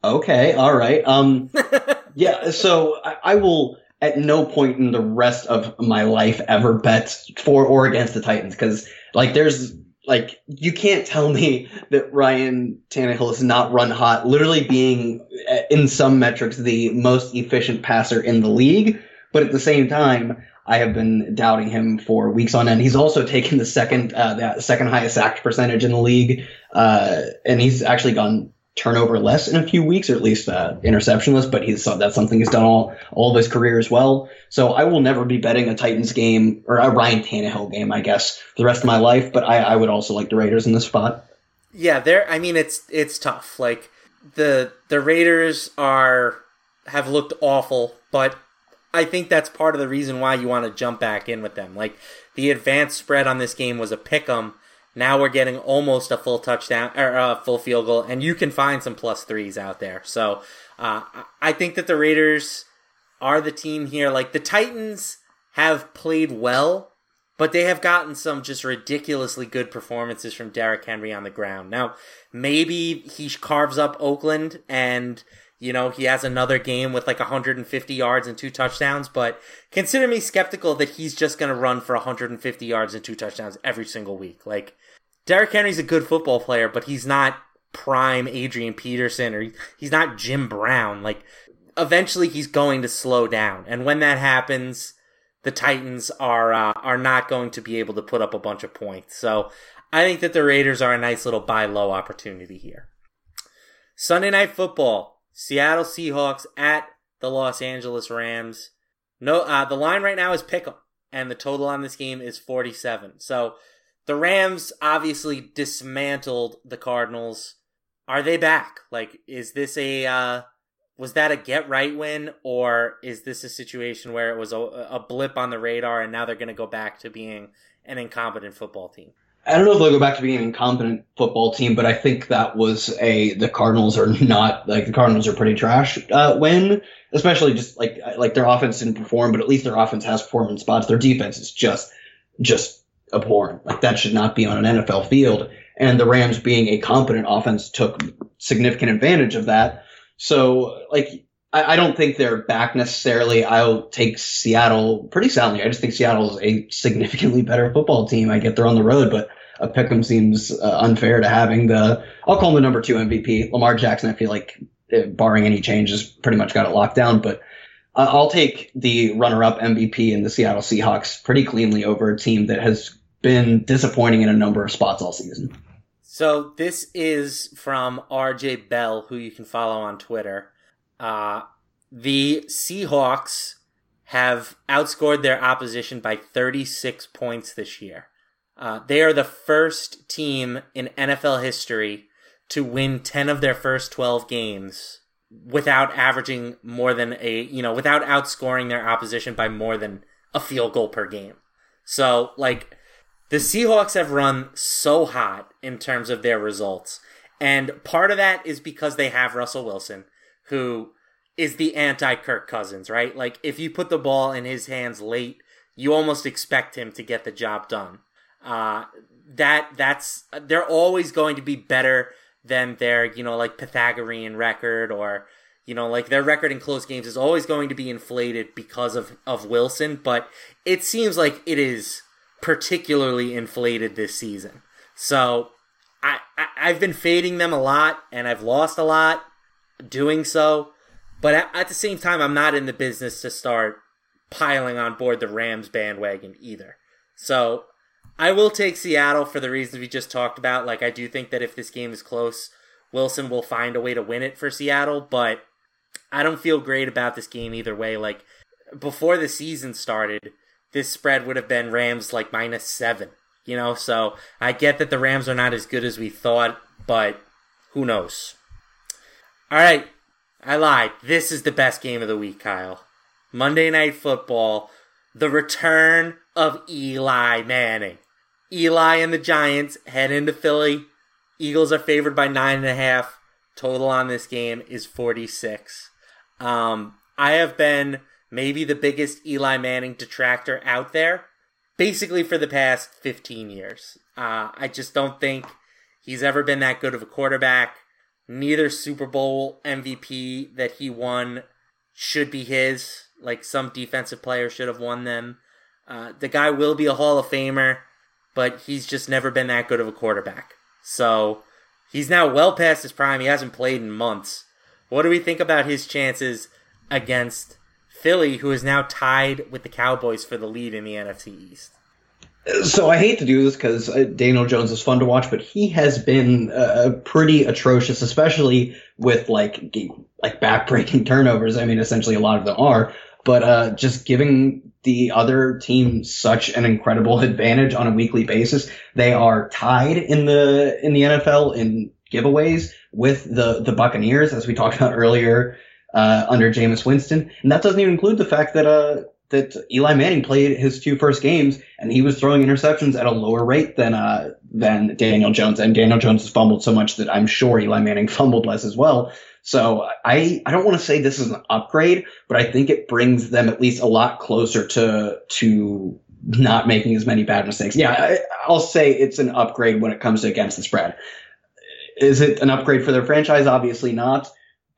Okay, all right. Um, [laughs] yeah. So I, I will at no point in the rest of my life ever bet for or against the Titans because like there's like you can't tell me that Ryan Tannehill is not run hot, literally being uh, in some metrics the most efficient passer in the league. But at the same time, I have been doubting him for weeks on end. He's also taken the second uh, the second highest sack percentage in the league, uh, and he's actually gone turnover less in a few weeks, or at least uh, interceptionless. But he's that's something he's done all all of his career as well. So I will never be betting a Titans game or a Ryan Tannehill game, I guess, for the rest of my life. But I, I would also like the Raiders in this spot. Yeah, there. I mean, it's it's tough. Like the the Raiders are have looked awful, but I think that's part of the reason why you want to jump back in with them. Like the advanced spread on this game was a pick 'em now we're getting almost a full touchdown or a full field goal, and you can find some plus threes out there. So uh, I think that the Raiders are the team here. Like the Titans have played well, but they have gotten some just ridiculously good performances from Derrick Henry on the ground. Now maybe he carves up Oakland and you know, he has another game with like 150 yards and two touchdowns, but consider me skeptical that he's just going to run for 150 yards and two touchdowns every single week. Like, Derrick Henry's a good football player, but he's not prime Adrian Peterson or he's not Jim Brown. Like, eventually he's going to slow down. And when that happens, the Titans are uh, are not going to be able to put up a bunch of points. So I think that the Raiders are a nice little buy low opportunity here. Sunday night football. Seattle Seahawks at the Los Angeles Rams. No, uh, the line right now is pick 'em, and the total on this game is 47. So the Rams obviously dismantled the Cardinals. Are they back? Like, is this a uh, was that a get right win, or is this a situation where it was a, a blip on the radar, and now they're going to go back to being an incompetent football team? I don't know if they'll go back to being an incompetent football team, but I think that was a the Cardinals are not like the Cardinals are pretty trash uh, win, especially just like like their offense didn't perform, but at least their offense has performed in spots. Their defense is just just abhorrent. Like that should not be on an NFL field. And the Rams being a competent offense took significant advantage of that. So like I, I don't think they're back necessarily. I'll take Seattle pretty soundly. I just think Seattle is a significantly better football team. I get they're on the road, but a pick'em seems uh, unfair to having the. I'll call him the number two MVP, Lamar Jackson. I feel like, uh, barring any changes, pretty much got it locked down. But uh, I'll take the runner-up MVP in the Seattle Seahawks pretty cleanly over a team that has been disappointing in a number of spots all season. So this is from RJ Bell, who you can follow on Twitter. Uh, the Seahawks have outscored their opposition by 36 points this year. Uh, they are the first team in NFL history to win 10 of their first 12 games without averaging more than a, you know, without outscoring their opposition by more than a field goal per game. So, like, the Seahawks have run so hot in terms of their results. And part of that is because they have Russell Wilson, who is the anti Kirk Cousins, right? Like, if you put the ball in his hands late, you almost expect him to get the job done. Uh, that that's they're always going to be better than their you know like Pythagorean record or you know like their record in close games is always going to be inflated because of of Wilson, but it seems like it is particularly inflated this season. So I, I I've been fading them a lot and I've lost a lot doing so. But at, at, the same time, I'm not in the business to start piling on board the Rams bandwagon either. So I will take Seattle for the reasons we just talked about. Like, I do think that if this game is close, Wilson will find a way to win it for Seattle, but I don't feel great about this game either way. Like, before the season started, this spread would have been Rams like minus seven, you know? So I get that the Rams are not as good as we thought, but who knows? All right, I lied. This is the best game of the week, Kyle. Monday Night Football, the return of Eli Manning. Eli and the Giants head into Philly. Eagles are favored by nine and a half. Total on this game is 46. Um, I have been maybe the biggest Eli Manning detractor out there, basically for the past 15 years. Uh, I just don't think he's ever been that good of a quarterback. Neither Super Bowl MVP that he won should be his. Like some defensive player should have won them. Uh, the guy will be a Hall of Famer but he's just never been that good of a quarterback. So he's now well past his prime. He hasn't played in months. What do we think about his chances against Philly, who is now tied with the Cowboys for the lead in the NFC East? So I hate to do this because uh, Daniel Jones is fun to watch, but he has been uh, pretty atrocious, especially with like like backbreaking [laughs] turnovers. I mean, essentially a lot of them are, but uh, just giving the other team such an incredible [laughs] advantage on a weekly basis. They are tied in the in the NFL in giveaways with the the Buccaneers, as we talked about earlier, uh, under Jameis Winston, and that doesn't even include the fact that uh that Eli Manning played his two first games and he was throwing interceptions at a lower rate than uh than Daniel Jones, and Daniel Jones has fumbled so much that I'm sure Eli Manning [laughs] fumbled less as well. So I, I don't want to say this is an upgrade, but I think it brings them at least a lot closer to, to not making as many bad mistakes. Yeah, I, I'll say it's an upgrade when it comes to against the spread. Is it an upgrade for their franchise? Obviously not,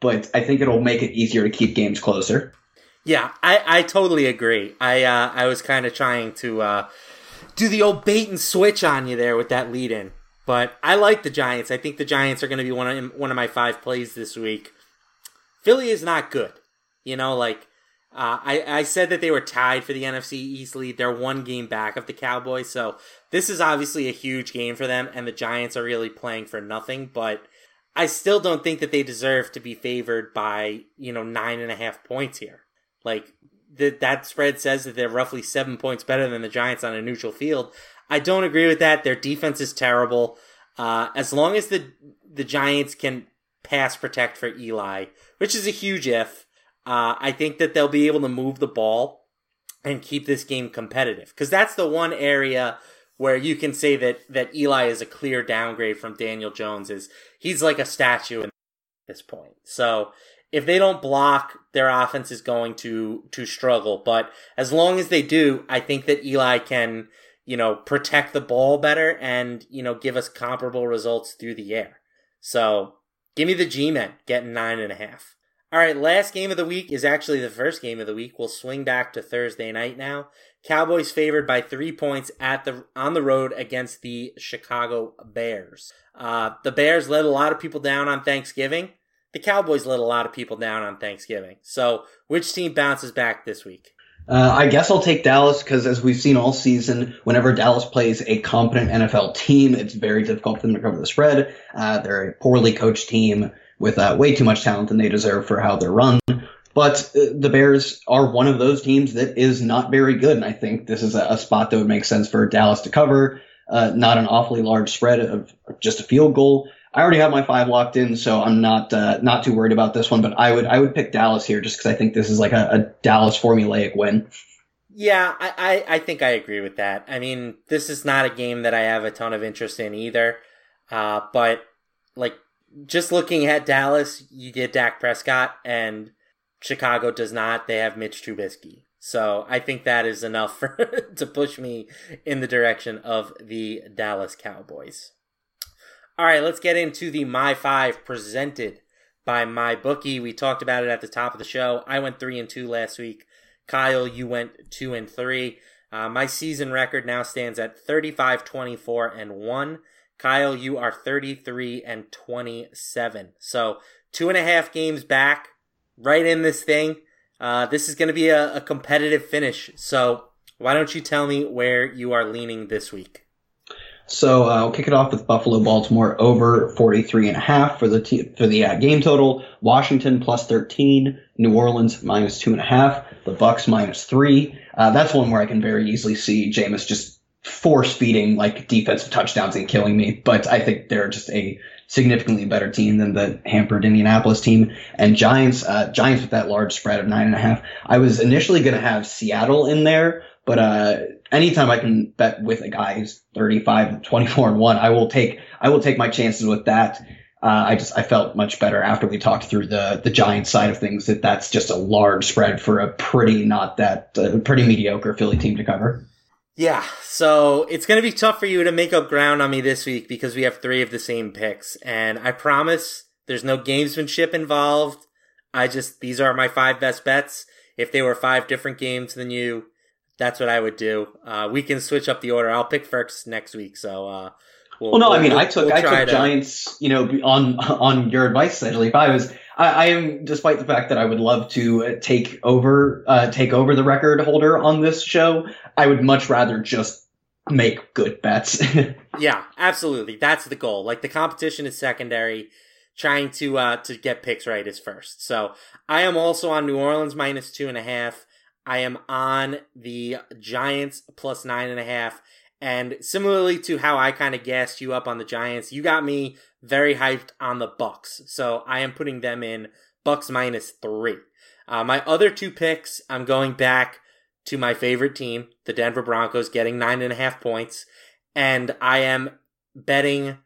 but I think it'll make it easier to keep games closer. Yeah, I, I totally agree. I uh, I was kind of trying to uh, do the old bait and switch on you there with that lead in. But I like the Giants. I think the Giants are going to be one of one of my five plays this week. Philly is not good. You know, like uh, I I said that they were tied for the NFC East lead. They're one game back of the Cowboys, so this is obviously a huge game for them. And the Giants are really playing for nothing. But I still don't think that they deserve to be favored by you know nine and a half points here. Like that that spread says that they're roughly seven points better than the Giants on a neutral field. I don't agree with that. Their defense is terrible. Uh, as long as the the Giants can pass protect for Eli, which is a huge if, uh, I think that they'll be able to move the ball and keep this game competitive. Because that's the one area where you can say that that Eli is a clear downgrade from Daniel Jones. Is he's like a statue at this point. So if they don't block, their offense is going to to struggle. But as long as they do, I think that Eli can you know, protect the ball better and, you know, give us comparable results through the air. So give me the G Men getting nine and a half. All right, last game of the week is actually the first game of the week. We'll swing back to Thursday night now. Cowboys favored by three points at the on the road against the Chicago Bears. Uh, the Bears let a lot of people down on Thanksgiving. The Cowboys let a lot of people down on Thanksgiving. So, which team bounces back this week? Uh, I guess I'll take Dallas because, as we've seen all season, whenever Dallas plays a competent NFL team, it's very difficult for them to cover the spread. Uh, they're a poorly coached team with uh, way too much talent than they deserve for how they're run. But uh, the Bears are one of those teams that is not very good, and I think this is a, a spot that would make sense for Dallas to cover. Uh, not an awfully large spread of just a field goal. I already have my five locked in, so I'm not uh, not too worried about this one. But I would I would pick Dallas here just because I think this is like a, a Dallas formulaic win. Yeah, I, I, I, think I agree with that. I mean, this is not a game that I have a ton of interest in either. Uh, but like just looking at Dallas, you get Dak Prescott, and Chicago does not. They have Mitch Trubisky. So I think that is enough [laughs] for, to push me in the direction of the Dallas Cowboys. All right, let's get into the My Five presented by MyBookie. We talked about it at the top of the show. I went three and two last week. Kyle, you went two and three. Uh, my season record now stands at 35, 24, and one. Kyle, you are 33 and 27. So two and a half games back, right in this thing. Uh, this is going to be a, a competitive finish. So why don't you tell me where you are leaning this week? So uh, I'll kick it off with Buffalo Baltimore over 43 and a half for the for the uh, game total. Washington plus 13, New Orleans minus two and a half, the Bucks minus three. Uh, that's one where I can very easily see Jameis just force feeding like defensive touchdowns and killing me. But I think they're just a significantly better team than the hampered Indianapolis team. And Giants, uh, Giants with that large spread of nine and a half. I was initially going to have Seattle in there, but uh, anytime I can bet with a guy who's 35, 24 and one, I will take I will take my chances with that. Uh, I just I felt much better after we talked through the the Giants side of things that that's just a large spread for a pretty not that uh, pretty mediocre Philly team to cover. Yeah, so it's going to be tough for you to make up ground on me this week because we have three of the same picks, and I promise there's no gamesmanship involved. I just these are my five best bets. If they were five different games than you, that's what I would do. Uh, we can switch up the order. I'll pick first next week. So, uh, we'll, well, no, we'll, I mean, we'll, I took I took to... Giants. You know, on [laughs] on your advice, essentially. If I was, I, I, am, despite the fact that I would love to uh, take over uh, take over the record holder on this show, I would much rather just make good bets. [laughs] yeah, absolutely. That's the goal. Like the competition is secondary. Trying to uh to get picks right is first. So I am also on New Orleans minus two and a half. I am on the Giants plus nine and a half. And similarly to how I kind of gassed you up on the Giants, you got me very hyped on the Bucks. So I am putting them in Bucks minus three. Uh, my other two picks, I'm going back to my favorite team, the Denver Broncos, getting nine and a half points. And I am betting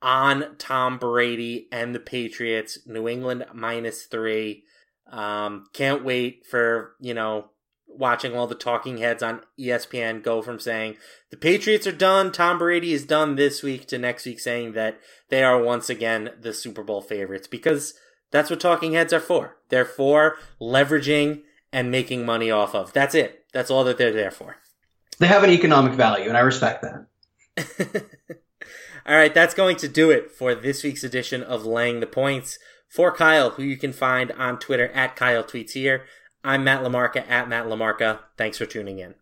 on Tom Brady and the Patriots, New England minus three. Um, can't wait for, you know, watching all the talking heads on ESPN go from saying the Patriots are done, Tom Brady is done this week to next week saying that they are once again the Super Bowl favorites because that's what talking heads are for. They're for leveraging and making money off of. That's it. That's all that they're there for. They have an economic value and I respect that. [laughs] all right, that's going to do it for this week's edition of Laying the Points. For Kyle, who you can find on Twitter at Kyle Tweets Here, I'm Matt LaMarca at Matt LaMarca. Thanks for tuning in.